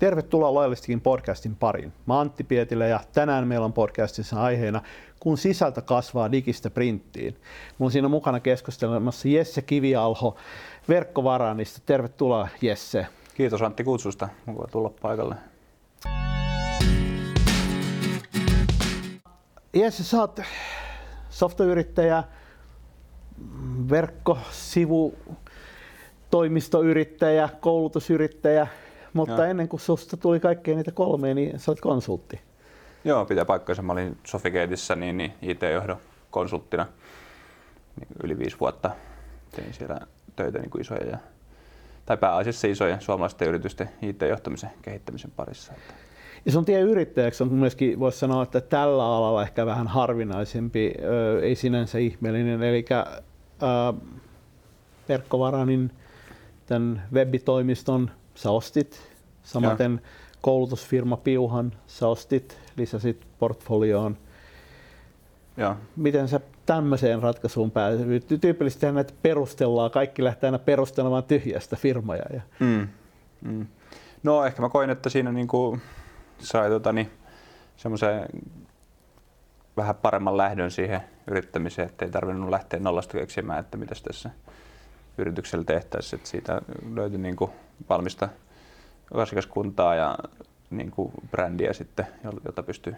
Tervetuloa Loyalistikin podcastin pariin. Mä Antti Pietilä ja tänään meillä on podcastissa aiheena kun sisältö kasvaa digistä printtiin. On siinä mukana keskustelemassa Jesse Kivialho verkkovaraanista. Tervetuloa Jesse. Kiitos Antti kutsusta. Mukava tulla paikalle. Jesse, sä oot softayrittäjä, verkkosivu, toimistoyrittäjä, koulutusyrittäjä, mutta Joo. ennen kuin susta tuli kaikkea niitä kolmea, niin sä olet konsultti. Joo, pitää paikkansa. Mä olin Sofigateissa niin, niin IT-johdon konsulttina niin yli viisi vuotta. Tein siellä töitä niin kuin isoja ja, tai pääasiassa isoja suomalaisten yritysten IT-johtamisen kehittämisen parissa. Ja sun tie yrittäjäksi on myöskin, voisi sanoa, että tällä alalla ehkä vähän harvinaisempi, ei sinänsä ihmeellinen, eli verkkovaranin tämän webitoimiston sä ostit, samaten ja. koulutusfirma Piuhan sä ostit, lisäsit portfolioon. Ja. Miten sä tämmöiseen ratkaisuun pääsit? Tyypillisesti näitä perustellaan, kaikki lähtee aina perustelemaan tyhjästä firmoja. Ja... Mm. Mm. No ehkä mä koin, että siinä niinku sai tota, niin, semmoisen vähän paremman lähdön siihen yrittämiseen, että ei tarvinnut lähteä nollasta keksimään, että mitä tässä yrityksellä tehtäisiin. Että siitä löytyi niin kuin valmista asiakaskuntaa ja niin kuin brändiä sitten, jota pystyy,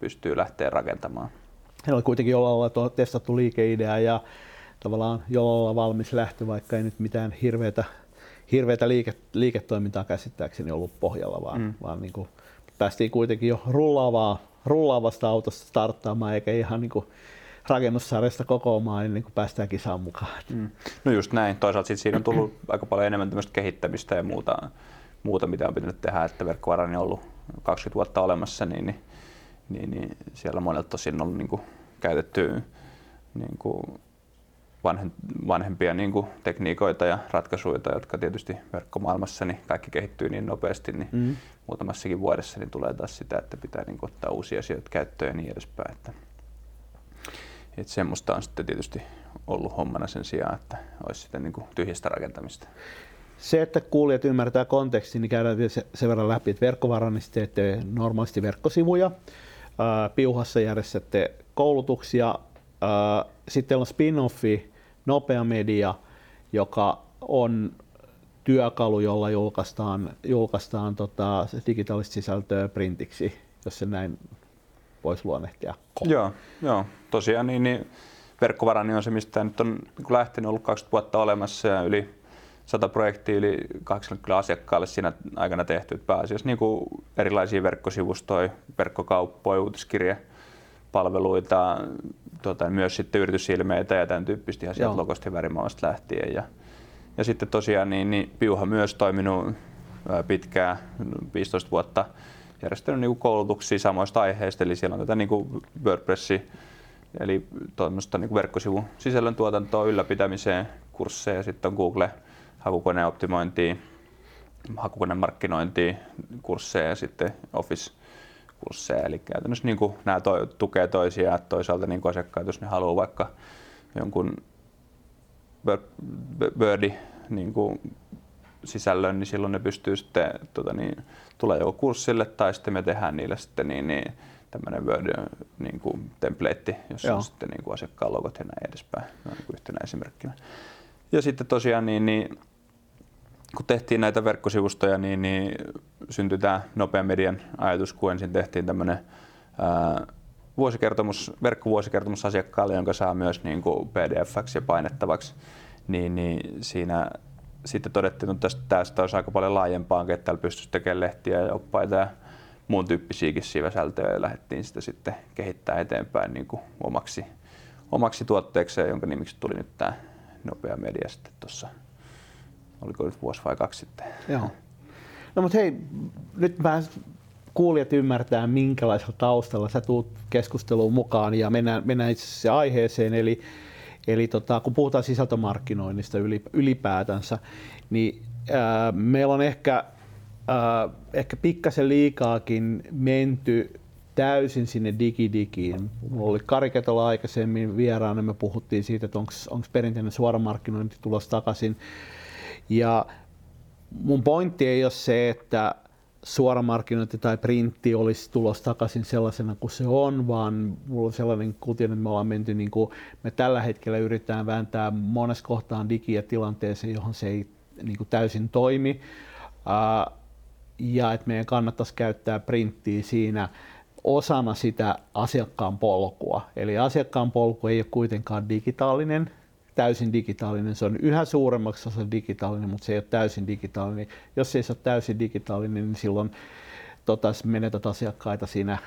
pystyy lähteä rakentamaan. Heillä oli kuitenkin jollain lailla testattu liikeidea ja tavallaan jollain valmis lähtö, vaikka ei nyt mitään hirveätä, hirveätä liike, liiketoimintaa käsittääkseni ollut pohjalla, vaan, mm. vaan niin kuin päästiin kuitenkin jo rullaavaa, rullaavasta autosta starttaamaan, eikä ihan niin kuin rakennussarjasta kokoamaan niin kuin päästään kisaan mukaan. Mm. No just näin. Toisaalta sit siinä on tullut aika paljon enemmän tämmöistä kehittämistä ja muuta, muuta mitä on pitänyt tehdä, että verkkovarani on ollut 20 vuotta olemassa, niin, niin, niin, niin siellä monelta tosin on ollut niin kuin käytetty niin kuin vanhen, vanhempia niin kuin tekniikoita ja ratkaisuja, jotka tietysti verkkomaailmassa niin kaikki kehittyy niin nopeasti, niin mm. muutamassakin vuodessa niin tulee taas sitä, että pitää niin kuin, ottaa uusia asioita käyttöön ja niin edespäin. Että, että semmoista on sitten tietysti ollut hommana sen sijaan, että olisi sitten niin kuin tyhjästä rakentamista. Se, että kuulijat ymmärtää kontekstin, niin käydään vielä sen verran läpi, että verkkovarannista teette normaalisti verkkosivuja, piuhassa järjestätte koulutuksia, sitten on spin-offi, nopea media, joka on työkalu, jolla julkaistaan, julkaistaan tota, digitaalista sisältöä printiksi, jos se näin voisi luonnehtia. Joo, joo, tosiaan niin, niin verkkovarani on se, mistä nyt on niin lähtenyt ollut 20 vuotta olemassa ja yli 100 projektia yli 80 asiakkaalle siinä aikana tehty. Pääasiassa niin kuin erilaisia verkkosivustoja, verkkokauppoja, uutiskirjepalveluita, tuota, myös sitten yritysilmeitä ja tämän tyyppistä ihan sieltä logosta ja lähtien. Ja, ja sitten tosiaan niin, niin Piuha myös toiminut pitkään, 15 vuotta, järjestänyt niin koulutuksia samoista aiheista, eli siellä on tätä niin kuin WordPressi, eli tuommoista niin verkkosivun sisällön tuotantoa ylläpitämiseen kursseja, sitten on Google hakukoneoptimointia, hakukonemarkkinointia kursseja ja sitten Office kursseja. Eli käytännössä niin kuin nämä to, tukee toisiaan, että toisaalta niin asiakkaat, jos ne haluaa vaikka jonkun Birdi niin kuin sisällön, niin silloin ne pystyy sitten, tuota, niin, tulee joko kurssille tai sitten me tehdään niille sitten niin, niin tämmöinen Word niin kuin template, jossa Joo. on sitten niin kuin asiakkaan logot ja näin edespäin, no, niin kuin yhtenä esimerkkinä. Ja sitten tosiaan niin, niin kun tehtiin näitä verkkosivustoja, niin, niin syntyi tämä nopean median ajatus, kun ensin tehtiin tämmöinen ää, vuosikertomus, verkkovuosikertomus asiakkaalle, jonka saa myös niin kuin pdf ja painettavaksi, niin, niin siinä sitten todettiin, että tästä, tästä olisi aika paljon laajempaa, että täällä pystyisi tekemään lehtiä ja oppaita ja muun tyyppisiäkin sivusältöjä ja lähdettiin sitä sitten kehittää eteenpäin niin kuin omaksi, omaksi tuotteekseen, jonka nimiksi tuli nyt tämä nopea media sitten tuossa oliko nyt vuosi vai kaksi sitten. Joo. No mutta hei, nyt vähän kuulijat ymmärtää, minkälaisella taustalla sä tuut keskusteluun mukaan ja mennään, mennään itse asiassa aiheeseen. Eli, eli tota, kun puhutaan sisältömarkkinoinnista ylipäätänsä, niin ää, meillä on ehkä, ää, ehkä pikkasen liikaakin menty täysin sinne digidigiin. Mulla oli Kariketola aikaisemmin vieraana, me puhuttiin siitä, että onko perinteinen suoramarkkinointi tulossa takaisin. Ja mun pointti ei ole se, että suoramarkkinointi tai printti olisi tulos takaisin sellaisena kuin se on, vaan mulla on sellainen kutinen, että me ollaan menty, niin kuin me tällä hetkellä yritetään vääntää monessa kohtaan digiä tilanteeseen, johon se ei niin kuin täysin toimi. ja että meidän kannattaisi käyttää printtiä siinä osana sitä asiakkaan polkua. Eli asiakkaan polku ei ole kuitenkaan digitaalinen, täysin digitaalinen. Se on yhä suuremmaksi osa digitaalinen, mutta se ei ole täysin digitaalinen. Jos se ei ole täysin digitaalinen, niin silloin tota, menetät asiakkaita siinä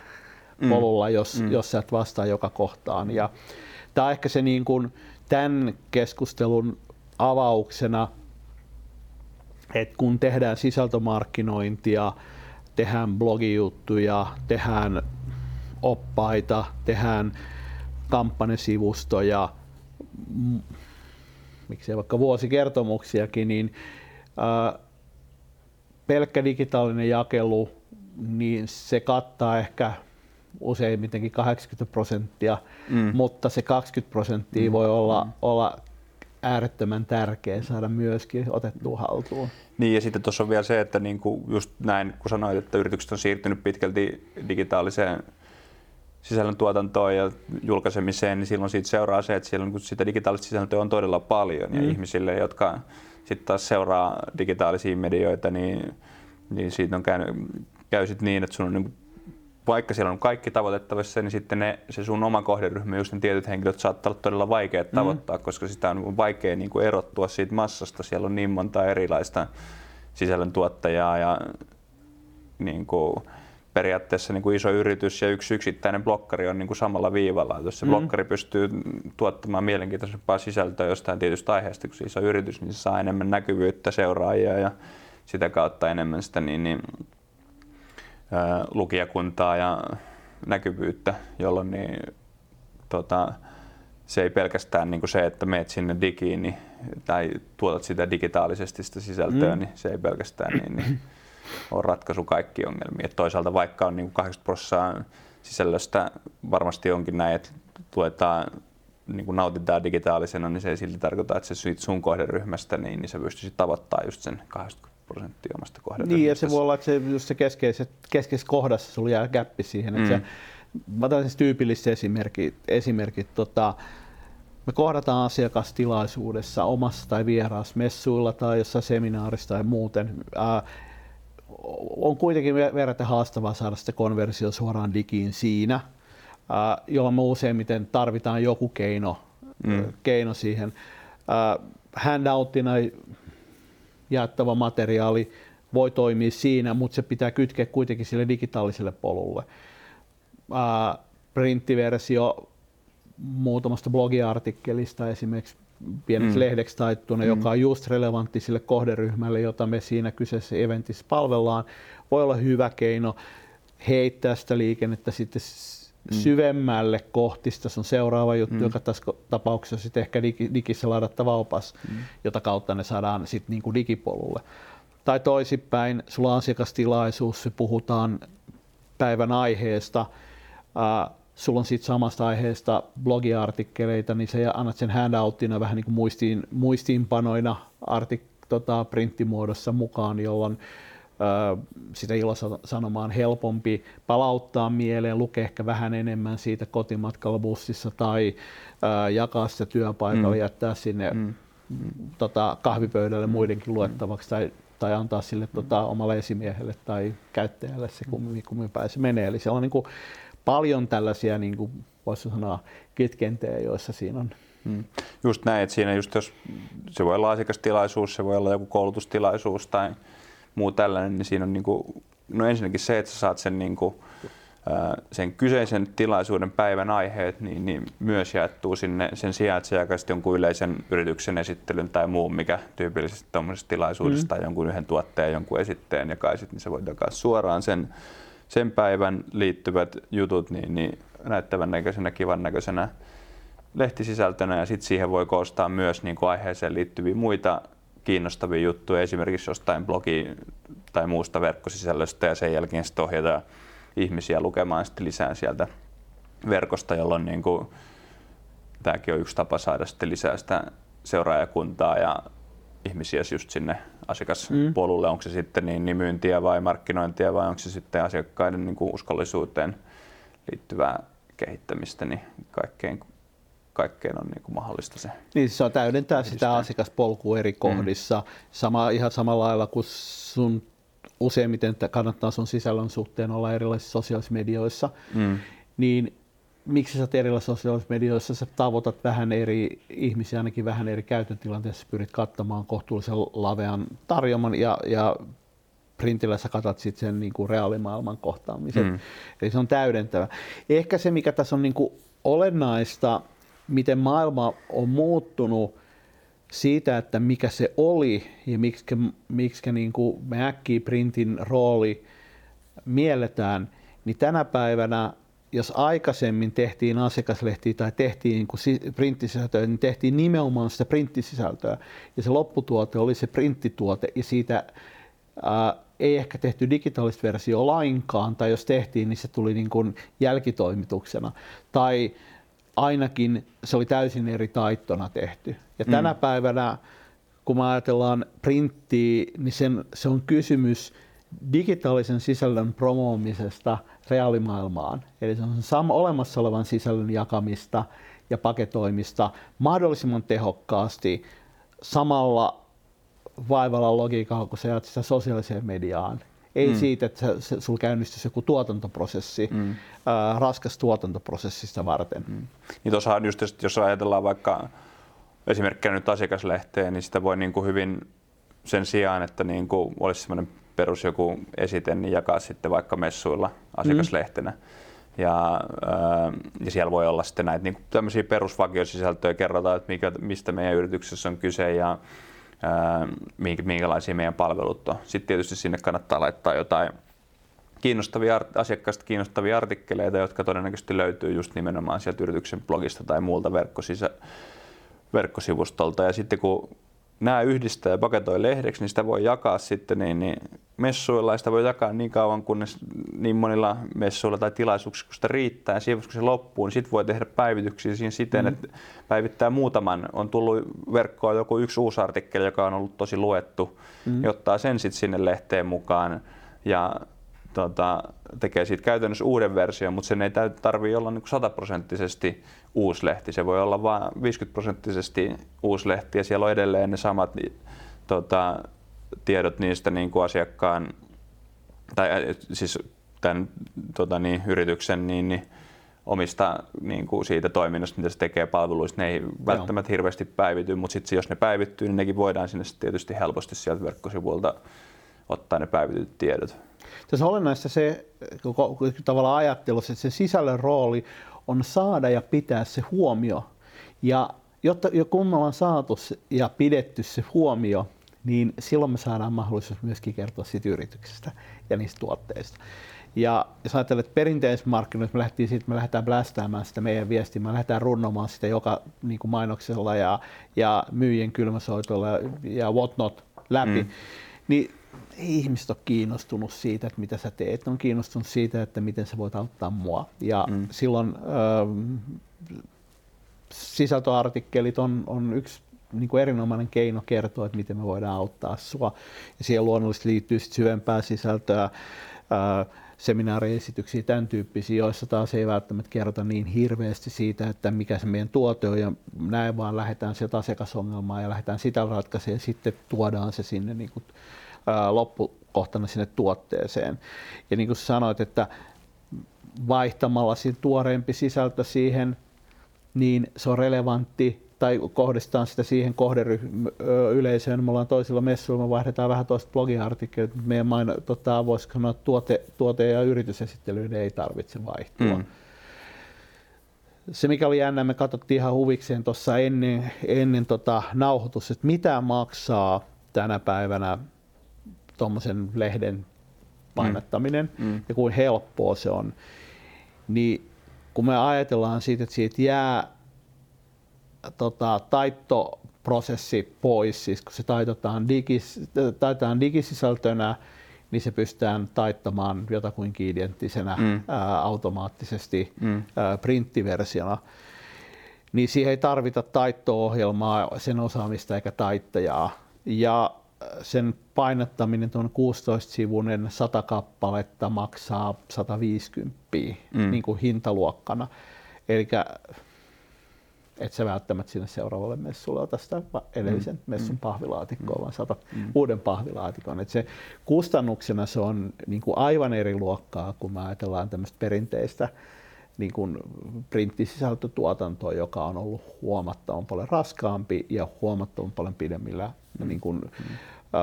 mm. polulla, jos, mm. jos sä et vastaa joka kohtaan. Ja tämä on ehkä se niin kuin, tämän keskustelun avauksena, että kun tehdään sisältömarkkinointia, tehdään blogijuttuja, tehdään oppaita, tehdään kampanjasivustoja, miksei vaikka vuosikertomuksiakin, niin ää, pelkkä digitaalinen jakelu, niin se kattaa ehkä useimmitenkin 80 prosenttia, mm. mutta se 20 prosenttia mm. voi olla, mm. olla äärettömän tärkeä saada myöskin otettua haltuun. Niin ja sitten tuossa on vielä se, että niin kuin just näin, kun sanoit, että yritykset on siirtynyt pitkälti digitaaliseen sisällön tuotantoon ja julkaisemiseen, niin silloin siitä seuraa se, että siellä sitä digitaalista sisältöä on todella paljon mm. ja ihmisille, jotka sitten taas seuraa digitaalisia medioita, niin, niin siitä on käynyt, käy sit niin, että sun on niin vaikka siellä on kaikki tavoitettavissa, niin sitten ne, se sun oma kohderyhmä, just ne tietyt henkilöt saattaa olla todella vaikea mm. tavoittaa, mm. koska sitä on vaikea niin kuin erottua siitä massasta. Siellä on niin monta erilaista sisällöntuottajaa ja niin kuin, periaatteessa niin kuin iso yritys ja yksi yksittäinen blokkari on niin kuin samalla viivalla. Jos se mm. blokkari pystyy tuottamaan mielenkiintoisempaa sisältöä jostain tietystä aiheesta kuin se iso yritys, niin se saa enemmän näkyvyyttä, seuraajia ja sitä kautta enemmän sitä niin, niin, ää, lukijakuntaa ja näkyvyyttä, jolloin niin, tota, se ei pelkästään niin kuin se, että meet sinne digiin niin, tai tuotat sitä digitaalisesti sitä sisältöä, mm. niin se ei pelkästään niin, niin on ratkaisu kaikki ongelmiin. Et toisaalta vaikka on niin 80 prosenttia sisällöstä varmasti onkin näin, että tuetaan niin kuin nautitaan digitaalisena, niin se ei silti tarkoita, että se siitä sun kohderyhmästä, niin, niin se pystyisi tavoittaa just sen 80 prosenttia omasta kohderyhmästä. Niin, ja se voi olla, että se, just se keskeisessä, keskeisessä kohdassa sulla jää gappi siihen. Että mm. se, mä otan siis tyypillistä esimerkki, esimerkit tota, me kohdataan asiakastilaisuudessa omassa tai messuilla tai jossain seminaarissa tai muuten. Ää, on kuitenkin verraten haastavaa saada sitä konversio suoraan digiin siinä, jolloin me useimmiten tarvitaan joku keino, mm. keino siihen. Handouttina jaettava materiaali voi toimia siinä, mutta se pitää kytkeä kuitenkin sille digitaaliselle polulle. Printtiversio muutamasta blogiartikkelista esimerkiksi pieneksi mm. lehdeksi taittuna, mm. joka on just relevantti sille kohderyhmälle, jota me siinä kyseisessä eventissä palvellaan, voi olla hyvä keino heittää sitä liikennettä sitten mm. syvemmälle kohti sitä sun seuraava juttu, mm. joka tässä tapauksessa sitten ehkä digissä ladattava opas, mm. jota kautta ne saadaan sitten niin kuin digipolulle. Tai toisinpäin, sulla on asiakastilaisuus, puhutaan päivän aiheesta, sulla on siitä samasta aiheesta blogiartikkeleita, niin se annat sen handouttina vähän niin kuin muistiin, muistiinpanoina artik, tota, printtimuodossa mukaan, jolloin ö, sitä ilosanomaa on helpompi palauttaa mieleen, lukea ehkä vähän enemmän siitä kotimatkalla bussissa tai ö, jakaa sitä työpaikalla, mm. jättää sinne mm. tota, kahvipöydälle muidenkin luettavaksi tai tai antaa sille tota, omalle esimiehelle tai käyttäjälle se kummin, kummin pääse menee. Eli se on niin kuin, paljon tällaisia, niin kuin voisi sanoa, kitkentejä, joissa siinä on. Hmm. Just näin, että siinä just jos se voi olla asiakastilaisuus, se voi olla joku koulutustilaisuus tai muu tällainen, niin siinä on niin kuin, no ensinnäkin se, että sä saat sen, niin kuin, sen kyseisen tilaisuuden päivän aiheet niin, niin myös jaettuu sinne sen sijaan, että sä jakaisit jonkun yleisen yrityksen esittelyn tai muun, mikä tyypillisesti tuommoisessa tilaisuudessa mm. tai jonkun yhden tuotteen, jonkun esitteen jakaisit, niin sä voit jakaa suoraan sen sen päivän liittyvät jutut niin, niin näyttävän näköisenä, kivan näköisenä lehtisisältönä. Ja sitten siihen voi koostaa myös niin kuin aiheeseen liittyviä muita kiinnostavia juttuja, esimerkiksi jostain blogi- tai muusta verkkosisällöstä. Ja sen jälkeen sitten ohjata ihmisiä lukemaan sitten lisää sieltä verkosta, jolloin niin kuin, tämäkin on yksi tapa saada sitten lisää sitä seuraajakuntaa ja ihmisiä just sinne asiakaspolulle, mm. onko se sitten niin, niin myyntiä vai markkinointia vai onko se sitten asiakkaiden niin kuin uskollisuuteen liittyvää kehittämistä, niin kaikkein, kaikkein on niin kuin mahdollista se. Niin se on täydentää sitä asiakaspolkua eri kohdissa, mm. Sama, ihan samalla lailla kuin sun useimmiten kannattaa sun sisällön suhteen olla erilaisissa sosiaalisissa medioissa, mm. niin miksi sä erilaisissa sosiaalisissa medioissa, sä tavoitat vähän eri ihmisiä, ainakin vähän eri käytön tilanteessa, pyrit kattamaan kohtuullisen lavean tarjoman ja, ja printillä sä katsot sitten sen niin kuin reaalimaailman kohtaamisen. Mm. Eli se on täydentävä. Ehkä se, mikä tässä on niin kuin olennaista, miten maailma on muuttunut siitä, että mikä se oli ja miksi, miksi niin kuin me äkkiä printin rooli mielletään, niin tänä päivänä jos aikaisemmin tehtiin asiakaslehtiä tai tehtiin niin printtisisältöä, niin tehtiin nimenomaan sitä printtisisältöä. Ja se lopputuote oli se printtituote ja siitä ää, ei ehkä tehty digitaalista versiota lainkaan, tai jos tehtiin, niin se tuli niin kuin jälkitoimituksena. Tai ainakin se oli täysin eri taittona tehty. Ja mm. tänä päivänä, kun me ajatellaan printtiä, niin sen, se on kysymys digitaalisen sisällön promoomisesta reaalimaailmaan. Eli se on sam- olemassa olevan sisällön jakamista ja paketoimista mahdollisimman tehokkaasti samalla vaivalla logiikalla, kun sä jäät sitä sosiaaliseen mediaan. Ei mm. siitä, että se, sulla käynnistyisi joku tuotantoprosessi, mm. ää, raskas tuotantoprosessista varten. Mm. Niin tuossa just, jos ajatellaan vaikka esimerkkinä nyt asiakaslehteen, niin sitä voi niin kuin hyvin sen sijaan, että niin kuin olisi semmoinen perus joku esite, niin jakaa sitten vaikka messuilla asiakaslehtenä. Mm. Ja, ja siellä voi olla sitten näitä niin tämmöisiä perusvakiosisältöjä, kerrotaan, että mikä, mistä meidän yrityksessä on kyse ja ää, minkälaisia meidän palvelut on. Sitten tietysti sinne kannattaa laittaa jotain kiinnostavia, asiakkaista kiinnostavia artikkeleita, jotka todennäköisesti löytyy just nimenomaan sieltä yrityksen blogista tai muulta verkkosisä, verkkosivustolta. Ja sitten kun nämä yhdistää ja paketoi lehdeksi, niin sitä voi jakaa sitten niin, niin messuilla ja sitä voi jakaa niin kauan, kunnes niin monilla messuilla tai tilaisuuksilla, kun sitä riittää. Ja kun se loppuu, niin sitten voi tehdä päivityksiä siihen siten, mm-hmm. että päivittää muutaman. On tullut verkkoon joku yksi uusi artikkeli, joka on ollut tosi luettu, ja ottaa sen sitten sinne lehteen mukaan. Ja tota, tekee siitä käytännössä uuden version, mutta sen ei tarvitse olla niin sataprosenttisesti uusi lehti. Se voi olla vain 50 prosenttisesti uusi lehti ja siellä on edelleen ne samat tota, tiedot niistä niin kuin asiakkaan tai siis tämän tota, niin, yrityksen niin, niin, omista niin kuin siitä toiminnasta, mitä se tekee palveluista, ne ei Joo. välttämättä hirveästi päivity, mutta sitten jos ne päivittyy, niin nekin voidaan sinne tietysti helposti sieltä verkkosivuilta ottaa ne päivityt tiedot. Tässä on olennaista se tavallaan ajattelussa, että se sisällön rooli on saada ja pitää se huomio. Ja jotta, kun me ollaan saatu ja pidetty se huomio, niin silloin me saadaan mahdollisuus myöskin kertoa siitä yrityksestä ja niistä tuotteista. Ja jos ajattelet, että perinteisessä markkinoissa me lähdettiin siitä, me lähdetään blästäämään sitä meidän viestiä, me lähdetään runnomaan sitä joka niin kuin mainoksella ja, ja myyjien kylmäsoitolla ja, ja whatnot läpi, mm. niin ei ihmiset ole kiinnostunut siitä, että mitä sä teet, ne on kiinnostunut siitä, että miten sä voit auttaa mua. Ja mm. silloin äh, sisältöartikkelit on, on yksi niin kuin erinomainen keino kertoa, että miten me voidaan auttaa sua. Ja siihen luonnollisesti liittyy sit syvempää sisältöä, äh, seminaariesityksiä, tämän tyyppisiä, joissa taas ei välttämättä kerrota niin hirveästi siitä, että mikä se meidän tuote on, ja näin vaan lähdetään sieltä asiakasongelmaa ja lähdetään sitä ratkaisemaan, ja sitten tuodaan se sinne niin kuin loppukohtana sinne tuotteeseen. Ja niin kuin sanoit, että vaihtamalla tuoreempi sisältö siihen, niin se on relevantti tai kohdistetaan sitä siihen kohderyyleisöön. Me ollaan toisilla messuilla, me vaihdetaan vähän toista blogiartikkelit, mutta meidän maino, tota, voisiko sanoa, tuote, tuote- ja yritysesittelyiden ei tarvitse vaihtua. Mm. Se, mikä oli jännä, me katsottiin ihan huvikseen tuossa ennen, ennen tota nauhoitus, että mitä maksaa tänä päivänä tuommoisen lehden painattaminen mm. mm. ja kuin helppoa se on, niin kun me ajatellaan siitä, että siitä jää tota, taittoprosessi pois, siis kun se taitetaan, digis, taitetaan digisisältönä, niin se pystytään taittamaan jotakuinkin identtisenä mm. ää, automaattisesti mm. ää, printtiversiona. Niin siihen ei tarvita taitto-ohjelmaa, sen osaamista eikä taittajaa ja sen painattaminen tuon 16-sivuinen 100 kappaletta maksaa 150 mm. niin kuin hintaluokkana. Eli et sä välttämättä sinne seuraavalle messulle ota sitä edellisen mm. messun mm. pahvilaatikkoa, mm. vaan saata mm. uuden pahvilaatikon. Et se kustannuksena se on niin kuin aivan eri luokkaa, kun me ajatellaan tämmöistä perinteistä niin kuin printtisisältötuotantoa, joka on ollut huomattavan paljon raskaampi ja huomattavan paljon pidemmillä mm. niin kuin, mm.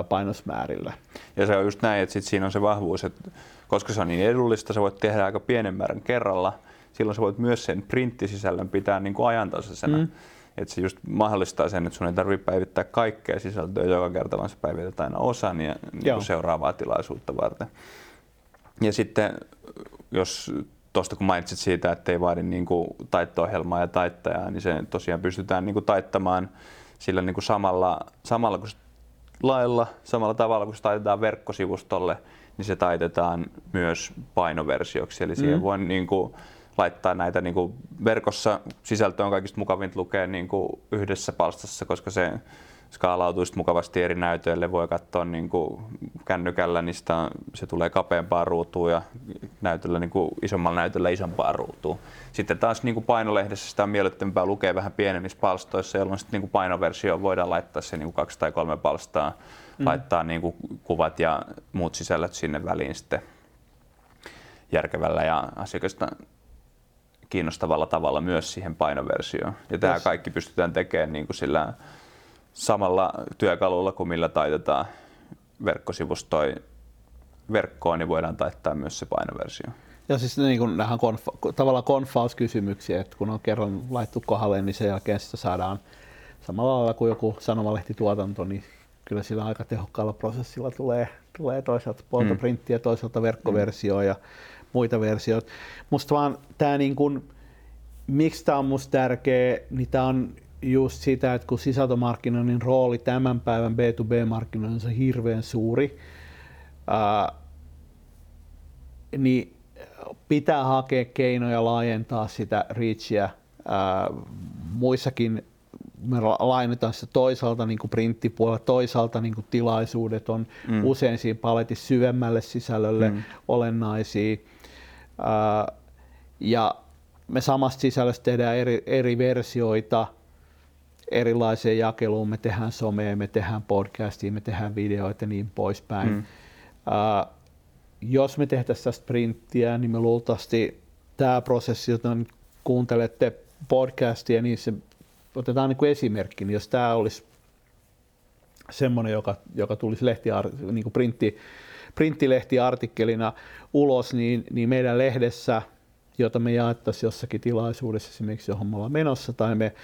Painosmäärillä. Ja se on just näin, että sit siinä on se vahvuus, että koska se on niin edullista, sä voit tehdä aika pienen määrän kerralla, silloin sä voit myös sen printtisisällön pitää niin kuin ajantasaisena. Mm. Että se just mahdollistaa sen, että sun ei tarvitse päivittää kaikkea sisältöä joka kerta, vaan sä päivität aina osan ja niin seuraavaa tilaisuutta varten. Ja sitten jos tuosta kun mainitsit siitä, että ei vaadi niin kuin taitto-ohjelmaa ja taittajaa, niin se tosiaan pystytään niin kuin taittamaan sillä niin kuin samalla, samalla kuin lailla, samalla tavalla kuin se taitetaan verkkosivustolle, niin se taitetaan myös painoversioksi. Eli siihen mm. voi niin kuin laittaa näitä niin kuin verkossa sisältö on kaikista mukavinta lukea niin kuin yhdessä palstassa, koska se skaalautuu mukavasti eri näytöille. Voi katsoa niin kuin kännykällä, niin sitä, se tulee kapeampaan ruutuun ja näytöllä, niin kuin isommalla näytöllä isompaan ruutuun. Sitten taas niin kuin painolehdessä sitä on miellyttävämpää lukea vähän pienemmissä palstoissa, jolloin sitten niin kuin painoversio voidaan laittaa se niin kuin kaksi tai kolme palstaa, mm. laittaa niin kuin kuvat ja muut sisällöt sinne väliin sitten järkevällä ja asiakasta kiinnostavalla tavalla myös siihen painoversioon. Ja tämä kaikki pystytään tekemään niin kuin sillä samalla työkalulla kuin millä taitetaan verkkosivustoja verkkoon, niin voidaan taittaa myös se painoversio. Ja siis niin kuin nähdään konfa- tavallaan konfauskysymyksiä, että kun on kerran laittu kohdalle, niin sen jälkeen sitä saadaan samalla lailla kuin joku sanomalehtituotanto, niin kyllä sillä aika tehokkaalla prosessilla tulee, tulee toisaalta poltoprinttiä, mm. toisaalta verkkoversio mm. ja muita versioita. Musta vaan tämä niin kuin, miksi tämä on musta tärkeä, niin tämä on just sitä, että kun sisältömarkkinoinnin rooli tämän päivän B2B-markkinoinnissa on hirveän suuri, ää, niin pitää hakea keinoja laajentaa sitä reachia ää, muissakin me laajennetaan sitä toisaalta niin kuin printtipuolella, toisaalta niin kuin tilaisuudet on mm. usein siinä paletissa syvemmälle sisällölle mm. olennaisia. Ää, ja me samasta sisällöstä tehdään eri, eri versioita erilaiseen jakeluun. Me tehdään somea, me tehdään podcastia, me tehdään videoita ja niin poispäin. Mm. Ää, jos me tehtäisiin tästä printtiä, niin me luultavasti tämä prosessi, jota kuuntelette podcastia, niin se otetaan niin kuin esimerkki, niin jos tämä olisi semmoinen, joka, joka tulisi lehti, niin kuin printti, printtilehtiartikkelina ulos, niin, niin meidän lehdessä, jota me jaettaisiin jossakin tilaisuudessa esimerkiksi, johon me ollaan menossa, tai me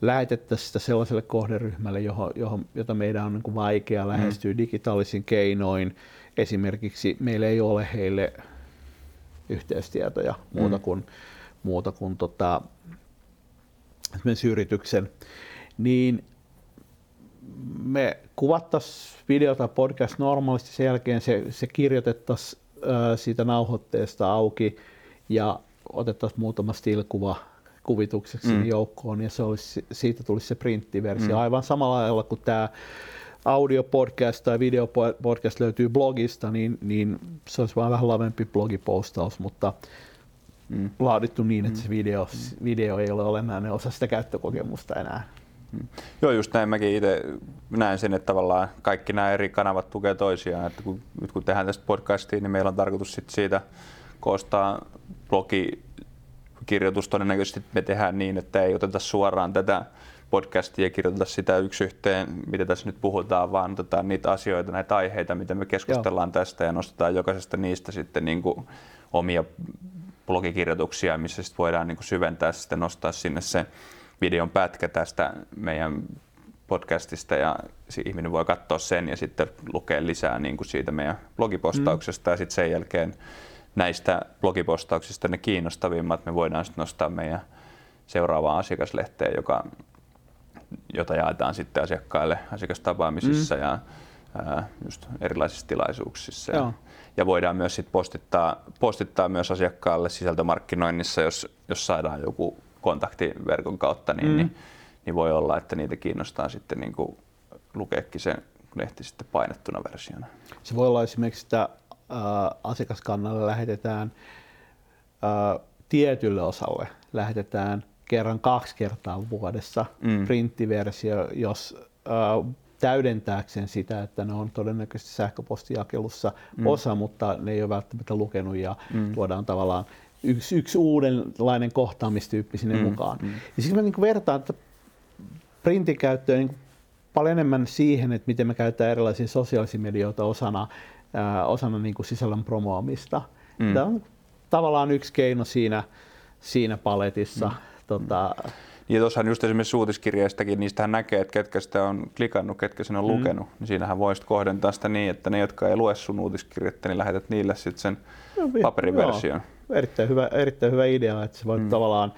lähetettäisiin sitä sellaiselle kohderyhmälle, johon, johon, jota meidän on niin kuin vaikea mm. lähestyä mm. digitaalisin keinoin. Esimerkiksi meillä ei ole heille yhteystietoja muuta mm. kuin, muuta kuin tota, esimerkiksi yrityksen, niin me kuvattaisiin video tai podcast normaalisti, sen jälkeen se, se kirjoitettaisiin siitä nauhoitteesta auki ja otettaisiin muutama stilkuva kuvitukseksi mm. joukkoon ja se olisi, siitä tulisi se printtiversio. Mm. Aivan samalla lailla kuin tämä audio podcast tai video podcast löytyy blogista, niin, niin se olisi vain vähän lavempi blogipostaus, mutta mm. laadittu niin, että se mm. video, mm. video ei ole olennainen osa sitä käyttökokemusta enää. Mm. Joo, just näin mäkin itse näen sen, että tavallaan kaikki nämä eri kanavat tukee toisiaan. Että kun, nyt kun tehdään tästä podcastia, niin meillä on tarkoitus sit siitä koostaa blogikirjoitus. Todennäköisesti me tehdään niin, että ei oteta suoraan tätä podcastia ja kirjoiteta sitä yksi yhteen, mitä tässä nyt puhutaan, vaan otetaan niitä asioita, näitä aiheita, mitä me keskustellaan Joo. tästä ja nostetaan jokaisesta niistä sitten niin kuin omia blogikirjoituksia, missä sit voidaan niin kuin syventää sitten nostaa sinne se videon pätkä tästä meidän podcastista ja ihminen voi katsoa sen ja sitten lukea lisää niin kuin siitä meidän blogipostauksesta mm. ja sitten sen jälkeen näistä blogipostauksista ne kiinnostavimmat me voidaan sitten nostaa meidän seuraavaan asiakaslehteen, joka, jota jaetaan sitten asiakkaille asiakastapaamisissa mm. ja ää, just erilaisissa tilaisuuksissa. Joo ja voidaan myös sit postittaa, postittaa myös asiakkaalle sisältömarkkinoinnissa, jos, jos saadaan joku kontakti verkon kautta, niin, mm. niin, niin voi olla, että niitä kiinnostaa sitten niin kuin lukeekin sen lehti sitten painettuna versiona. Se voi olla esimerkiksi, että asiakaskannalle lähetetään äh, tietylle osalle lähetetään kerran kaksi kertaa vuodessa mm. printtiversio, jos äh, täydentääkseen sitä, että ne on todennäköisesti sähköpostijakelussa mm. osa, mutta ne ei ole välttämättä lukenut ja mm. tuodaan tavallaan yksi, yksi uudenlainen kohtaamistyyppi sinne mm. mukaan. Mm. Ja sitten mä niin vertaan että printin käyttöä niin paljon enemmän siihen, että miten me käytetään erilaisia sosiaalisia medioita osana, osana niin kuin sisällön promoamista. Mm. Tämä on tavallaan yksi keino siinä, siinä paletissa. Mm. Tota, ja tuossahan just esimerkiksi uutiskirjeistäkin, niistähän näkee, että ketkä sitä on klikannut, ketkä sen on mm. lukenut. Niin siinähän voisit kohdentaa sitä niin, että ne, jotka ei lue sun uutiskirjettä, niin lähetät niille sitten sen no, paperiversion. Joo. Erittäin hyvä, erittäin hyvä idea, että sä voit mm. tavallaan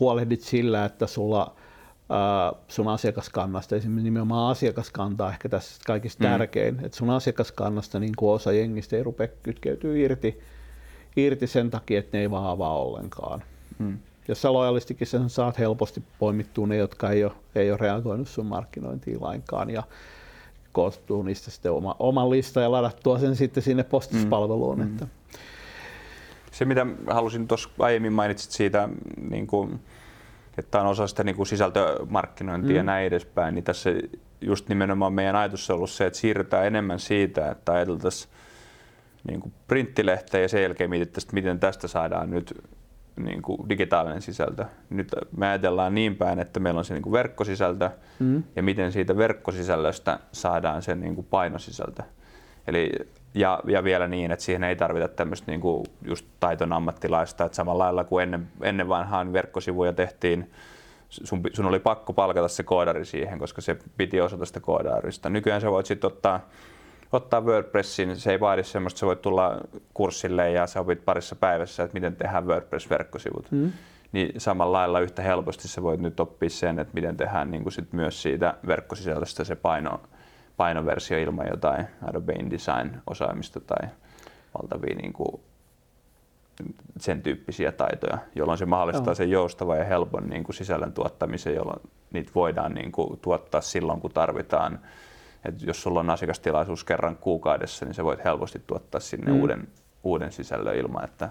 huolehdit sillä, että sulla sun asiakaskannasta, esimerkiksi nimenomaan asiakaskanta on ehkä tässä kaikista mm. tärkein, että sun asiakaskannasta niin kuin osa jengistä ei rupea kytkeytyy irti, irti sen takia, että ne ei vaan avaa ollenkaan. Mm. Jos sä lojalistikin sen saat helposti poimittua ne, jotka ei ole, ei ole reagoinut sun markkinointiin lainkaan ja koostuu niistä sitten oma, oma lista ja ladattua sen sitten sinne postispalveluun. Mm. Että. Se mitä halusin tuossa aiemmin mainitsit siitä niin kuin että on osa sitä niin kuin sisältömarkkinointia mm. ja näin edespäin, niin tässä just nimenomaan meidän ajatus on ollut se, että siirrytään enemmän siitä, että ajateltaisiin niin kuin printtilehteä ja sen jälkeen mietittäisiin, miten tästä saadaan nyt niin kuin digitaalinen sisältö. Nyt me ajatellaan niin päin, että meillä on se niin kuin verkkosisältö mm. ja miten siitä verkkosisällöstä saadaan se niin kuin painosisältö. Eli ja, ja vielä niin, että siihen ei tarvita tämmöistä niinku just taiton ammattilaista, että samalla lailla kuin ennen, ennen vanhaan verkkosivuja tehtiin, sun, sun oli pakko palkata se koodari siihen, koska se piti osata sitä koodarista. Nykyään sä voit sitten ottaa, ottaa WordPressin, se ei vaadi semmoista, että sä voit tulla kurssille ja sä opit parissa päivässä, että miten tehdään WordPress-verkkosivut. Mm. Niin samalla lailla yhtä helposti sä voit nyt oppia sen, että miten tehdään niin kuin sit myös siitä verkkosisällöstä se paino, painoversio ilman jotain Adobe InDesign-osaamista tai valtavia niin kuin sen tyyppisiä taitoja, jolloin se mahdollistaa sen joustavan ja helpon niin kuin sisällön tuottamisen, jolloin niitä voidaan niin kuin tuottaa silloin, kun tarvitaan. Et jos sulla on asiakastilaisuus kerran kuukaudessa, niin sä voit helposti tuottaa sinne mm. uuden, uuden sisällön ilman, että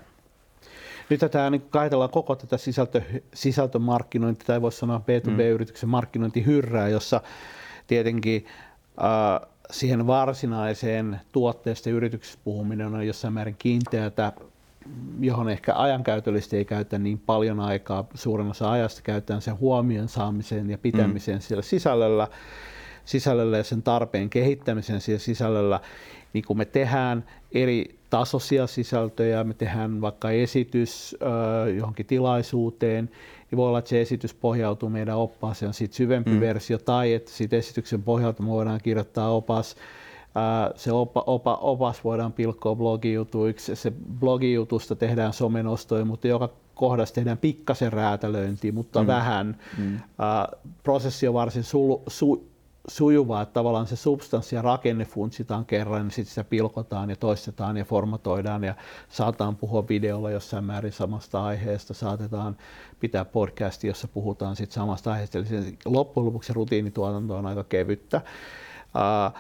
nyt tätä niin kaitellaan koko tätä sisältö, sisältömarkkinointia, tai voisi sanoa B2B-yrityksen markkinointihyrrää, jossa tietenkin siihen varsinaiseen tuotteesta yrityksessä puhuminen on jossain määrin kiinteätä, johon ehkä ajankäytöllisesti ei käytä niin paljon aikaa. Suurin osa ajasta käytetään sen huomion saamiseen ja pitämiseen mm. siellä sisällöllä, sisällöllä ja sen tarpeen kehittämiseen siellä sisällöllä. Niin kun me tehdään eri tasoisia sisältöjä, me tehdään vaikka esitys äh, johonkin tilaisuuteen, niin voi olla, että se esitys pohjautuu meidän oppaaseen, on siitä syvempi mm. versio, tai että siitä esityksen pohjalta me voidaan kirjoittaa opas, se opa, opa, opas voidaan pilkkoa blogijutuiksi, se blogijutusta tehdään somenostoja, mutta joka kohdassa tehdään pikkasen räätälöintiä, mutta mm. vähän. Mm. prosessi on varsin su, su, sujuvaa, että tavallaan se substanssi ja rakenne funtsitaan kerran, niin sitten sitä pilkotaan ja toistetaan ja formatoidaan ja saataan puhua videolla jossain määrin samasta aiheesta, saatetaan pitää podcasti, jossa puhutaan sit samasta aiheesta. Eli loppujen lopuksi rutiinituotanto on aika kevyttä. Uh,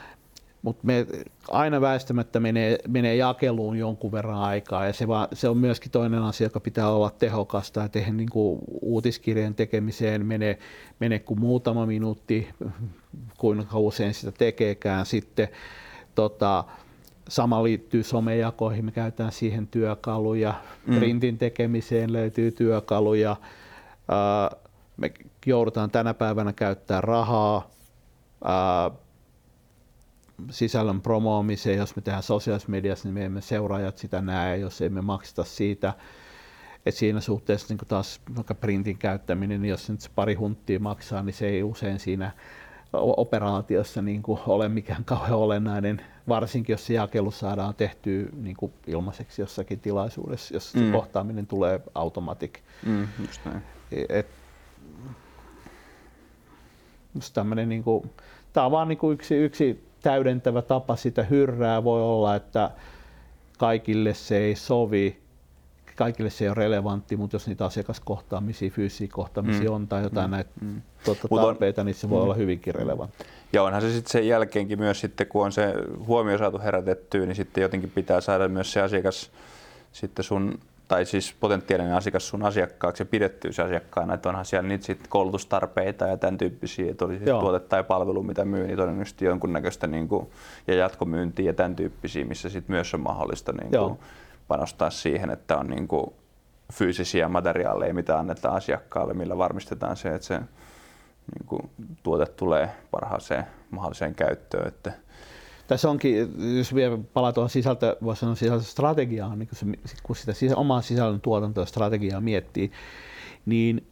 mutta me aina väistämättä menee, menee jakeluun jonkun verran aikaa ja se, va, se on myöskin toinen asia, joka pitää olla tehokasta ja tehdä niin kuin uutiskirjan tekemiseen menee, menee kuin muutama minuutti, kuinka usein sitä tekeekään sitten. Tota, sama liittyy somejakoihin, me käytetään siihen työkaluja, mm. printin tekemiseen löytyy työkaluja, me joudutaan tänä päivänä käyttämään rahaa, sisällön promoamiseen, jos me tehdään sosiaalisessa mediassa, niin me emme seuraajat sitä näe, jos emme makseta siitä. Et siinä suhteessa niin taas vaikka printin käyttäminen, niin jos se nyt pari hunttia maksaa, niin se ei usein siinä operaatiossa niin kuin ole mikään kauhean olennainen, varsinkin jos se jakelu saadaan tehtyä niin kuin ilmaiseksi jossakin tilaisuudessa, jos mm. se kohtaaminen tulee automatic. Mm, just näin. Et, niin kuin, tämä on vain niin kuin yksi, yksi täydentävä tapa sitä hyrrää voi olla, että kaikille se ei sovi, kaikille se ei ole relevantti, mutta jos niitä asiakaskohtaamisia, fyysisiä kohtaamisia mm. on tai jotain mm. näitä mm. tuota, tarpeita, on, niin se voi mm. olla hyvinkin relevantti. Ja onhan se sitten sen jälkeenkin myös sitten, kun on se huomio saatu herätettyä, niin sitten jotenkin pitää saada myös se asiakas sitten sun tai siis potentiaalinen asiakas sun asiakkaaksi ja pidettyä se asiakkaana, että onhan siellä niitä sit koulutustarpeita ja tämän tyyppisiä, että olisi tuote tai palvelu, mitä myy, niin todennäköisesti jonkunnäköistä niin kuin, ja jatkomyyntiä ja tämän tyyppisiä, missä sit myös on mahdollista niin kuin, panostaa siihen, että on niin kuin, fyysisiä materiaaleja, mitä annetaan asiakkaalle, millä varmistetaan se, että se niin kuin, tuote tulee parhaaseen mahdolliseen käyttöön. Että, tässä onkin, jos vielä palaa tuohon sisältö, voisi sanoa sisältöstrategiaan, niin kun, se, kun sitä sisä, omaa sisällön tuotantoa strategiaa miettii, niin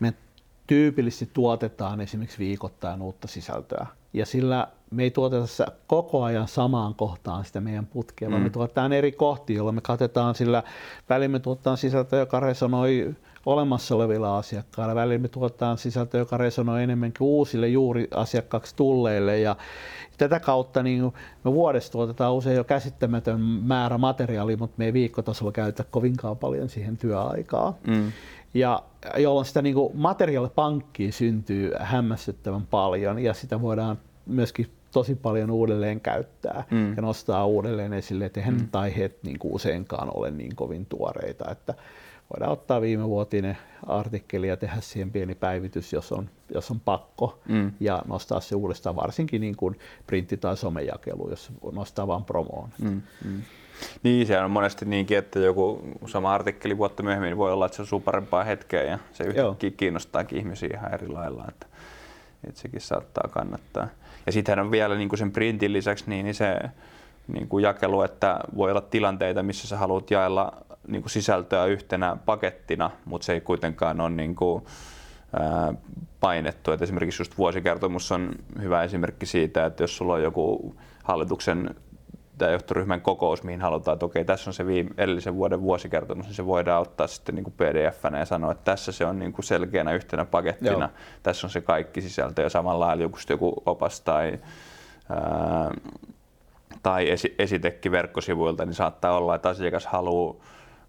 me tyypillisesti tuotetaan esimerkiksi viikoittain uutta sisältöä. Ja sillä me ei tuoteta koko ajan samaan kohtaan sitä meidän putkea, mm. vaan me mm. tuotetaan eri kohtia, jolloin me katetaan sillä, välillä me tuotetaan sisältöä, joka resonoi olemassa olevilla asiakkailla. Välillä me tuotetaan sisältöä, joka resonoi enemmänkin uusille juuri asiakkaaksi tulleille. Ja tätä kautta niin me vuodessa tuotetaan usein jo käsittämätön määrä materiaalia, mutta me ei viikkotasolla käytä kovinkaan paljon siihen työaikaa. Mm. Ja jolloin sitä niin materiaalipankkiin syntyy hämmästyttävän paljon ja sitä voidaan myöskin tosi paljon uudelleen käyttää mm. ja nostaa uudelleen esille, että eihän mm. aiheet niin kuin useinkaan ole niin kovin tuoreita, että voidaan ottaa viimevuotinen artikkeli ja tehdä siihen pieni päivitys, jos on, jos on pakko, mm. ja nostaa se uudestaan, varsinkin niin kuin printti- tai somejakelu, jos nostaa vain promoon. Mm. Mm. Niin, se on monesti niinkin, että joku sama artikkeli vuotta myöhemmin niin voi olla, että se on parempaa hetkeä ja se yhtäkkiä kiinnostaakin ihmisiä ihan eri lailla, että, että sekin saattaa kannattaa. Ja sittenhän on vielä niin kuin sen printin lisäksi niin, niin se niin kuin jakelu, että voi olla tilanteita, missä sä haluat jaella niin kuin sisältöä yhtenä pakettina, mutta se ei kuitenkaan ole niin kuin, ää, painettu. Et esimerkiksi just vuosikertomus on hyvä esimerkki siitä, että jos sulla on joku hallituksen tai johtoryhmän kokous, mihin halutaan, että okei, tässä on se viime, edellisen vuoden vuosikertomus, niin se voidaan ottaa sitten niin pdf ja sanoa, että tässä se on niin kuin selkeänä yhtenä pakettina, Joo. tässä on se kaikki sisältö ja samalla lailla joku, joku opas tai ää, tai esi- esitekki verkkosivuilta, niin saattaa olla, että asiakas haluaa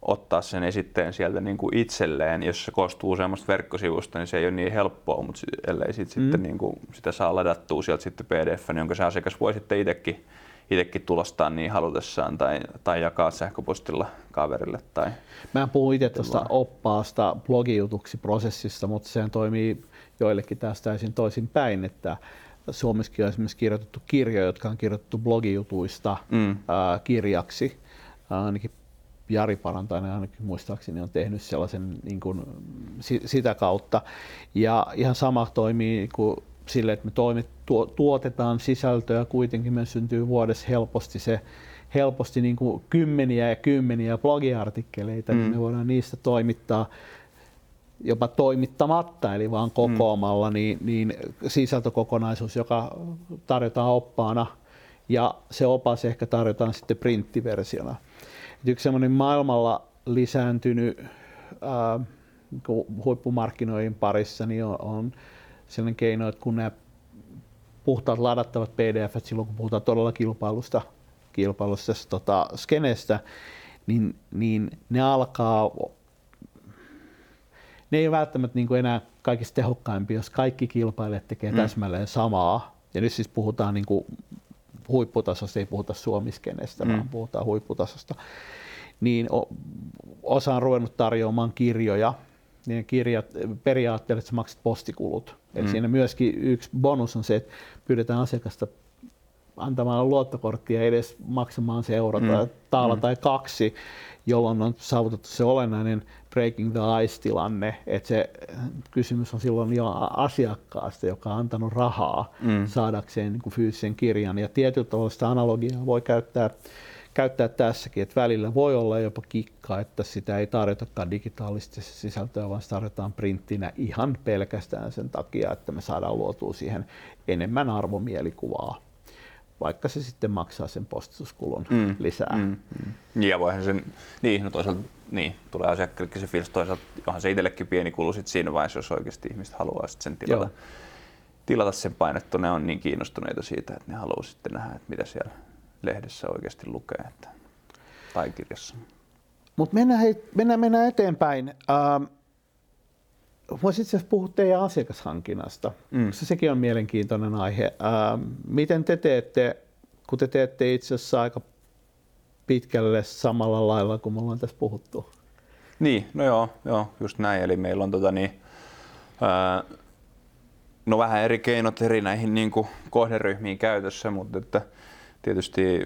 ottaa sen esitteen sieltä niin kuin itselleen. Jos se koostuu useammasta verkkosivusta, niin se ei ole niin helppoa, mutta ellei sit mm. sitten niin kuin sitä saa ladattua sieltä sitten pdf, jonka se asiakas voi sitten itsekin itsekin tulostaa niin halutessaan tai, tai jakaa sähköpostilla kaverille. Tai Mä puhun itse tuosta oppaasta blogijutuksi prosessista, mutta se toimii joillekin tästä täysin toisin päin, että Suomessakin on esimerkiksi kirjoitettu kirjoja, jotka on kirjoitettu blogijutuista mm. ää, kirjaksi. Ää, ainakin Jari Parantainen ainakin muistaakseni on tehnyt sellaisen niin kuin, sitä kautta. Ja ihan sama toimii kuin sille, että me toimit, tuotetaan sisältöä, kuitenkin me syntyy vuodessa helposti se helposti niin kuin kymmeniä ja kymmeniä blogiartikkeleita, mm. niin me voidaan niistä toimittaa jopa toimittamatta, eli vaan kokoamalla, mm. niin, niin sisältökokonaisuus, joka tarjotaan oppaana, ja se opas ehkä tarjotaan sitten printtiversiona. Et yksi semmoinen maailmalla lisääntynyt ää, huippumarkkinoiden parissa niin on, on sellainen keino, että kun nämä puhtaat ladattavat pdf silloin kun puhutaan todella kilpailusta, kilpailusta tota, skenestä, niin, niin ne alkaa ne ei ole välttämättä niin kuin enää kaikista tehokkaimpia, jos kaikki kilpailijat tekee mm. täsmälleen samaa. Ja nyt siis puhutaan niin kuin huipputasosta, ei puhuta suomiskenestä, mm. vaan puhutaan huipputasosta. Niin osa on ruvennut tarjoamaan kirjoja, niin kirjat periaatteessa että maksat postikulut. Mm. Eli siinä myöskin yksi bonus on se, että pyydetään asiakasta antamaan luottokorttia edes maksamaan se euro mm. tai taala mm. tai kaksi, jolloin on saavutettu se olennainen breaking the ice-tilanne, että se kysymys on silloin jo asiakkaasta, joka on antanut rahaa mm. saadakseen niin kuin fyysisen kirjan. Ja tietyllä tavalla sitä analogiaa voi käyttää, käyttää tässäkin, että välillä voi olla jopa kikka, että sitä ei tarjotakaan digitaalista sisältöä, vaan se tarjotaan printtinä ihan pelkästään sen takia, että me saadaan luotua siihen enemmän arvomielikuvaa vaikka se sitten maksaa sen postituskulun mm, lisää. Mm, mm. Ja voihan sen, niin, no toisaalta niin, tulee asiakkaallekin se fiilis, toisaalta onhan se itsellekin pieni kulu sit siinä vaiheessa, jos oikeasti ihmiset haluaa sit sen tilata, tilata sen painettu, ne on niin kiinnostuneita siitä, että ne haluaa sitten nähdä, että mitä siellä lehdessä oikeasti lukee että, tai kirjassa. Mutta mennään, hei, mennään, mennään eteenpäin. Ähm, voisi itse asiassa puhua teidän asiakashankinnasta, mm. sekin on mielenkiintoinen aihe. Ää, miten te teette, kun te teette itse asiassa aika pitkälle samalla lailla kuin me ollaan tässä puhuttu? Niin, no joo, joo just näin. Eli meillä on tota niin, ää, no vähän eri keinot eri näihin niin kuin kohderyhmiin käytössä, mutta että tietysti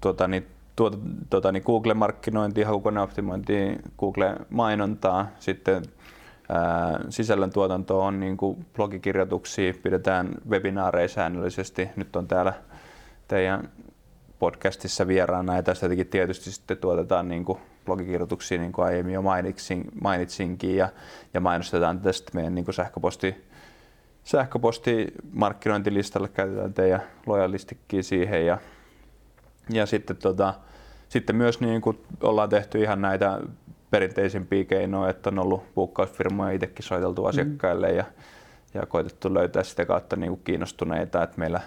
tota, niin, tuota, tota, niin Google-markkinointi, hakukoneoptimointi, Google-mainontaa, sitten ää, sisällön tuotanto on niin kuin blogikirjoituksia, pidetään webinaareja säännöllisesti. Nyt on täällä teidän podcastissa vieraana ja tästä tietysti sitten tuotetaan niin kuin blogikirjoituksia, niin kuin aiemmin jo mainitsin, mainitsinkin, ja, ja mainostetaan tästä meidän niin kuin sähköposti, sähköpostimarkkinointilistalle, käytetään teidän lojalistikkiä siihen, ja, ja sitten, tota, sitten myös niin kuin ollaan tehty ihan näitä perinteisimpiä keinoja, että on ollut puukkausfirmoja itsekin soiteltu mm. asiakkaille ja, ja koitettu löytää sitä kautta niin kuin kiinnostuneita, että meillä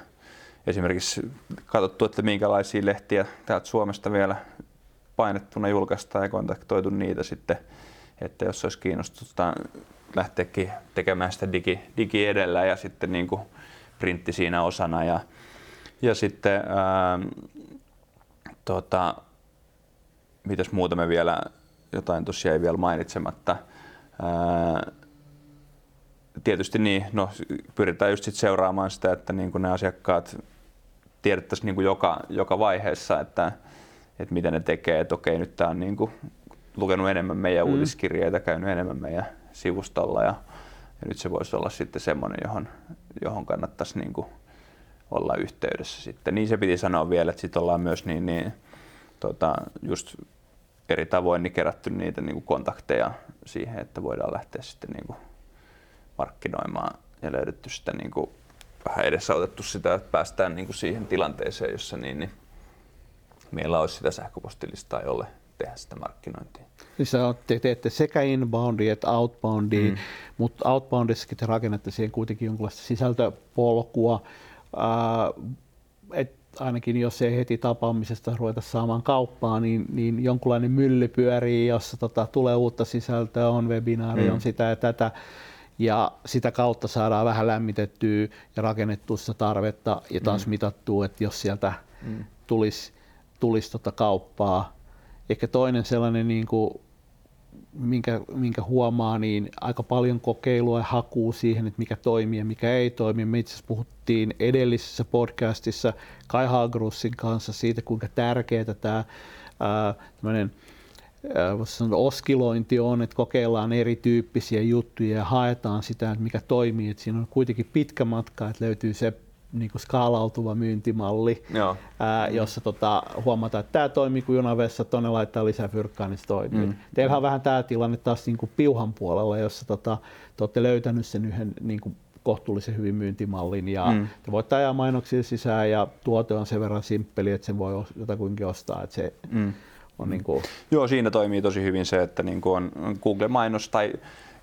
esimerkiksi katsottu, että minkälaisia lehtiä täältä Suomesta vielä painettuna julkaistaan ja kontaktoitu niitä sitten, että jos olisi kiinnostusta lähteäkin tekemään sitä digi, digi edellä ja sitten niin kuin printti siinä osana. Ja, ja sitten ää, tota, mitäs muuta me vielä, jotain tosiaan ei vielä mainitsematta. Ää, tietysti niin, no, pyritään just sit seuraamaan sitä, että niin kuin ne asiakkaat tiedettäisiin niin kuin joka, joka vaiheessa, että, että mitä ne tekee, että okei, nyt tämä on niin kuin lukenut enemmän meidän mm. uutiskirjeitä, käynyt enemmän meidän sivustolla ja, ja nyt se voisi olla sitten semmoinen, johon, johon kannattaisi niin kuin olla yhteydessä sitten. Niin se piti sanoa vielä, että sitten ollaan myös niin, niin tota, just eri tavoin niin kerätty niitä niin kuin kontakteja siihen, että voidaan lähteä sitten niin kuin markkinoimaan ja löydetty sitä niin kuin vähän edesautettu sitä, että päästään niin kuin siihen tilanteeseen, jossa niin, niin meillä olisi sitä sähköpostilistaa, jolle tehdä sitä markkinointia. Siis te teette sekä inboundia että outboundia, mm. mutta outboundissakin te rakennatte siihen kuitenkin jonkinlaista sisältöpolkua. Äh, et ainakin jos ei heti tapaamisesta ruveta saamaan kauppaa, niin, niin jonkunlainen mylly pyörii, jossa tota, tulee uutta sisältöä, on webinaari, mm. on sitä ja tätä ja sitä kautta saadaan vähän lämmitettyä ja rakennettua sitä tarvetta ja taas mm. mitattua, että jos sieltä mm. tulisi, tulisi tota kauppaa. Ehkä toinen sellainen, niin kuin, minkä, minkä huomaa, niin aika paljon kokeilua ja hakuu siihen, että mikä toimii ja mikä ei toimi. Me itse puhuttiin edellisessä podcastissa Kai Hagrussin kanssa siitä, kuinka tärkeää tämä ää, sanoa, oskilointi on, että kokeillaan erityyppisiä juttuja ja haetaan sitä, että mikä toimii. Että siinä on kuitenkin pitkä matka, että löytyy se niin kuin skaalautuva myyntimalli, Joo. Ää, jossa tota, huomataan, että tämä toimii kuin junavessa, tuonne laittaa lisää fyrkkaa, niin se toimii. Mm. Teillä on vähän tämä tilanne taas niin kuin piuhan puolella, jossa tota, te olette löytänyt sen yhden niin kuin kohtuullisen hyvin myyntimallin ja mm. te voitte ajaa mainoksia sisään ja tuote on sen verran simppeli, että sen voi jotakuinkin ostaa. Että se, mm on niin kuin... Joo, siinä toimii tosi hyvin se, että niin kuin on Google-mainos tai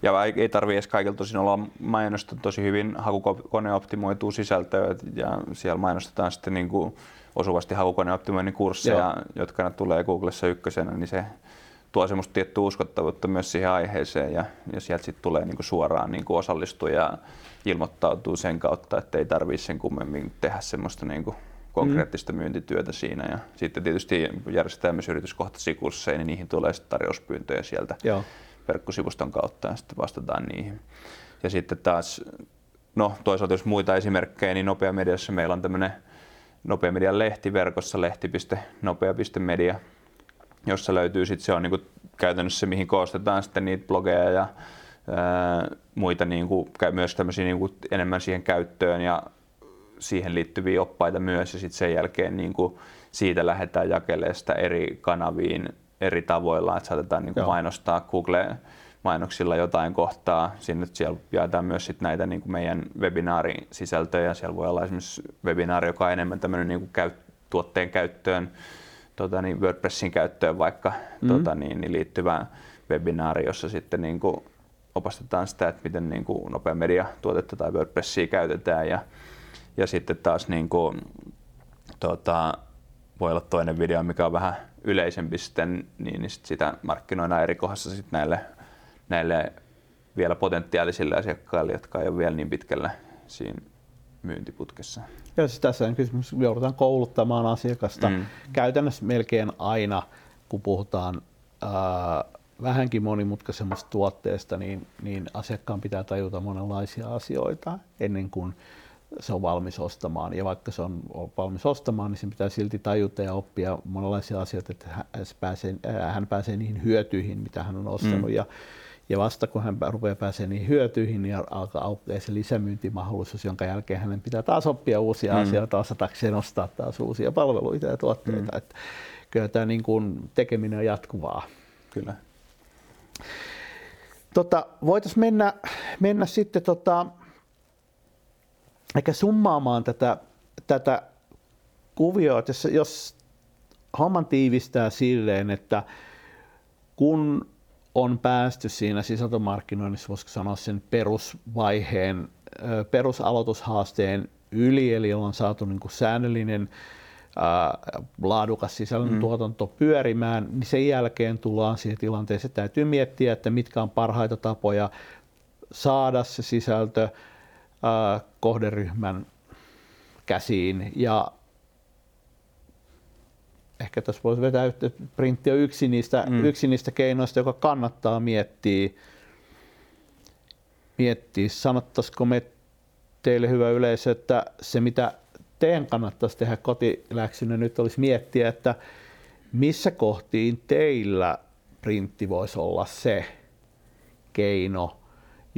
ja ei tarvi edes kaikilla tosin olla mainosta tosi hyvin hakukone optimoituu sisältöä ja siellä mainostetaan sitten niin kuin osuvasti hakukoneoptimoinnin kursseja, Joo. jotka tulee Googlessa ykkösenä, niin se tuo semmoista tiettyä uskottavuutta myös siihen aiheeseen ja, ja sieltä sitten tulee niin kuin suoraan niin kuin osallistua ja ilmoittautuu sen kautta, että ei tarvitse sen kummemmin tehdä semmoista niin kuin konkreettista mm. myyntityötä siinä. Ja sitten tietysti järjestetään myös yrityskohtaisia kursseja, niin niihin tulee sitten tarjouspyyntöjä sieltä Joo. Verkkosivuston kautta ja sitten vastataan niihin. Ja sitten taas, no toisaalta jos muita esimerkkejä, niin Nopea Mediassa meillä on tämmöinen Nopea Median lehti verkossa, lehti.nopea.media, jossa löytyy sitten se on niinku käytännössä mihin koostetaan sitten niitä blogeja ja ää, muita niinku, myös tämmöisiä niinku enemmän siihen käyttöön ja siihen liittyviä oppaita myös ja sitten sen jälkeen niin kuin siitä lähdetään jakelemaan sitä eri kanaviin eri tavoilla, että saatetaan niin kuin mainostaa Google mainoksilla jotain kohtaa. Sinne siellä jaetaan myös sit näitä niin kuin meidän webinaarisisältöjä. Siellä voi olla esimerkiksi webinaari, joka on enemmän tämmöinen niin kuin käy, tuotteen käyttöön, tota niin WordPressin käyttöön vaikka mm. tota niin, niin liittyvä webinaari, jossa sitten niin kuin opastetaan sitä, että miten niin kuin nopea media tuotetta tai WordPressia käytetään ja ja sitten taas niin kuin, tota, voi olla toinen video, mikä on vähän yleisempi sitten, niin, niin sit sitä markkinoidaan eri kohdassa sitten näille, näille vielä potentiaalisille asiakkaille, jotka ei ole vielä niin pitkällä siinä myyntiputkessa. Ja siis tässä on kysymys, joudutaan kouluttamaan asiakasta mm. käytännössä melkein aina, kun puhutaan ää, vähänkin monimutkaisemmasta tuotteesta, niin, niin asiakkaan pitää tajuta monenlaisia asioita ennen kuin se on valmis ostamaan. Ja vaikka se on valmis ostamaan, niin sen pitää silti tajuta ja oppia monenlaisia asioita, että hän pääsee, hän pääsee niihin hyötyihin, mitä hän on ostanut. Mm. Ja, ja vasta kun hän rupeaa pääsemään niihin hyötyihin, niin alkaa aukea se lisämyyntimahdollisuus, jonka jälkeen hänen pitää taas oppia uusia mm. asioita osatakseen ostaa taas uusia palveluita ja tuotteita. Mm. Että kyllä tämä niin kuin tekeminen on jatkuvaa. Kyllä. Tota, Voitaisiin mennä, mennä sitten tota, ehkä summaamaan tätä, tätä kuvioa, että jos, jos homman tiivistää silleen, että kun on päästy siinä sisältömarkkinoinnissa, voisiko sanoa sen perusvaiheen, perusaloitushaasteen yli, eli on saatu niin kuin säännöllinen ää, laadukas sisällön mm. tuotanto pyörimään, niin sen jälkeen tullaan siihen tilanteeseen, että täytyy miettiä, että mitkä on parhaita tapoja saada se sisältö kohderyhmän käsiin ja ehkä tässä voisi vetää yhteen, printti on yksi niistä, mm. yksi niistä keinoista, joka kannattaa miettiä. miettiä. Sanottaisiko me teille hyvä yleisö, että se mitä teidän kannattaisi tehdä kotiläksynä nyt olisi miettiä, että missä kohtiin teillä printti voisi olla se keino,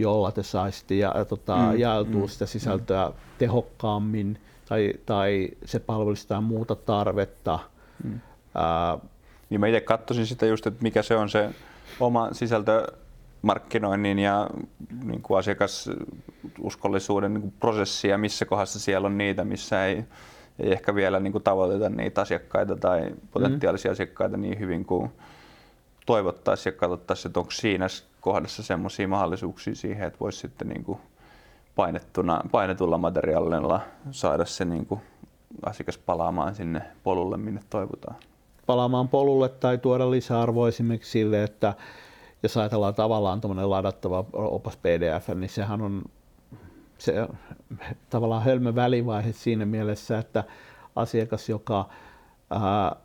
jolla te saisitte ja, tota, mm, jaeltua mm, sitä sisältöä mm. tehokkaammin tai, tai se palvelisi muuta tarvetta. Mm. Ää, niin mä itse katsoisin sitä just, että mikä se on se oma sisältö markkinoinnin ja niin kuin asiakasuskollisuuden niin kuin prosessi ja missä kohdassa siellä on niitä, missä ei, ei ehkä vielä niin kuin tavoiteta niitä asiakkaita tai potentiaalisia mm. asiakkaita niin hyvin kuin toivottaisiin ja katsottaisiin, että onko siinä kohdassa semmoisia mahdollisuuksia siihen, että voisi sitten niin kuin painettuna, painetulla materiaalilla saada se niin kuin asiakas palaamaan sinne polulle, minne toivotaan. Palaamaan polulle tai tuoda lisäarvoa esimerkiksi sille, että jos ajatellaan tavallaan tuommoinen ladattava opas PDF, niin sehän on se tavallaan hölmö välivaihe siinä mielessä, että asiakas, joka ää,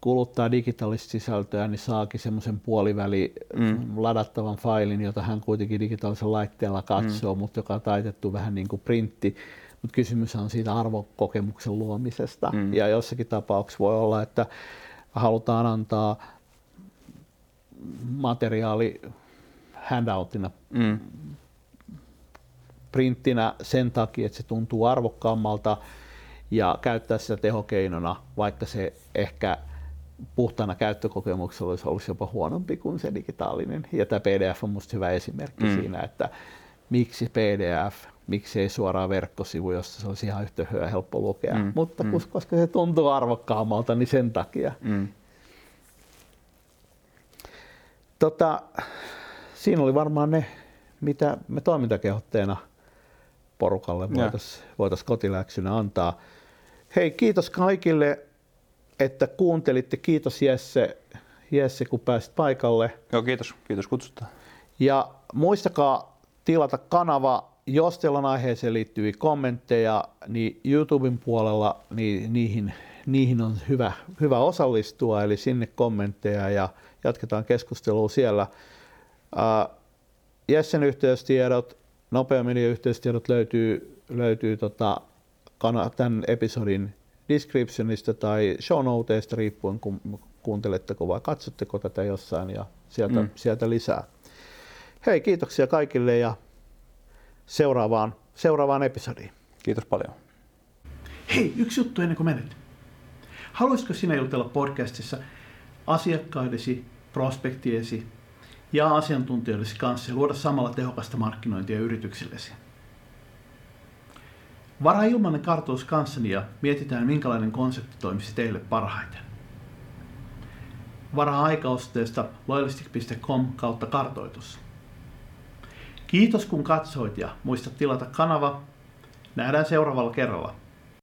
kuluttaa digitaalista sisältöä, niin saakin semmoisen puoliväli mm. ladattavan failin, jota hän kuitenkin digitaalisella laitteella katsoo, mm. mutta joka on taitettu vähän niin kuin printti. Mutta kysymys on siitä arvokokemuksen luomisesta. Mm. Ja jossakin tapauksessa voi olla, että halutaan antaa materiaali handoutina, mm. printtinä sen takia, että se tuntuu arvokkaammalta ja käyttää sitä tehokeinona, vaikka se ehkä puhtaana käyttökokemuksella olisi ollut jopa huonompi kuin se digitaalinen. Ja tämä PDF on minusta hyvä esimerkki mm. siinä, että miksi PDF, miksi ei suoraan verkkosivu, jossa se olisi ihan yhtä hyvä helppo lukea. Mm. Mutta mm. koska se tuntuu arvokkaammalta, niin sen takia. Mm. Tota, siinä oli varmaan ne, mitä me toimintakehotteena porukalle voitaisiin voitais kotiläksynä antaa. Hei, kiitos kaikille, että kuuntelitte. Kiitos Jesse, Jesse kun pääsit paikalle. Joo, kiitos. Kiitos kutsusta. Ja muistakaa tilata kanava, jos teillä on aiheeseen liittyviä kommentteja, niin YouTuben puolella niin niihin, niihin on hyvä, hyvä osallistua, eli sinne kommentteja ja jatketaan keskustelua siellä. Uh, Jessen yhteystiedot, nopeammin yhteystiedot löytyy, löytyy tota, tämän episodin descriptionista tai show noteista riippuen, kun kuunteletteko vai katsotteko tätä jossain ja sieltä, mm. sieltä lisää. Hei, kiitoksia kaikille ja seuraavaan, seuraavaan episodiin. Kiitos paljon. Hei, yksi juttu ennen kuin menet. Haluaisitko sinä jutella podcastissa asiakkaidesi, prospektiesi ja asiantuntijoidesi kanssa ja luoda samalla tehokasta markkinointia yrityksillesi? Varaa ilmainen kartoitus kanssani ja mietitään minkälainen konsepti toimisi teille parhaiten. Varaa aikaosteesta loyalistic.com kautta kartoitus. Kiitos kun katsoit ja muista tilata kanava. Nähdään seuraavalla kerralla.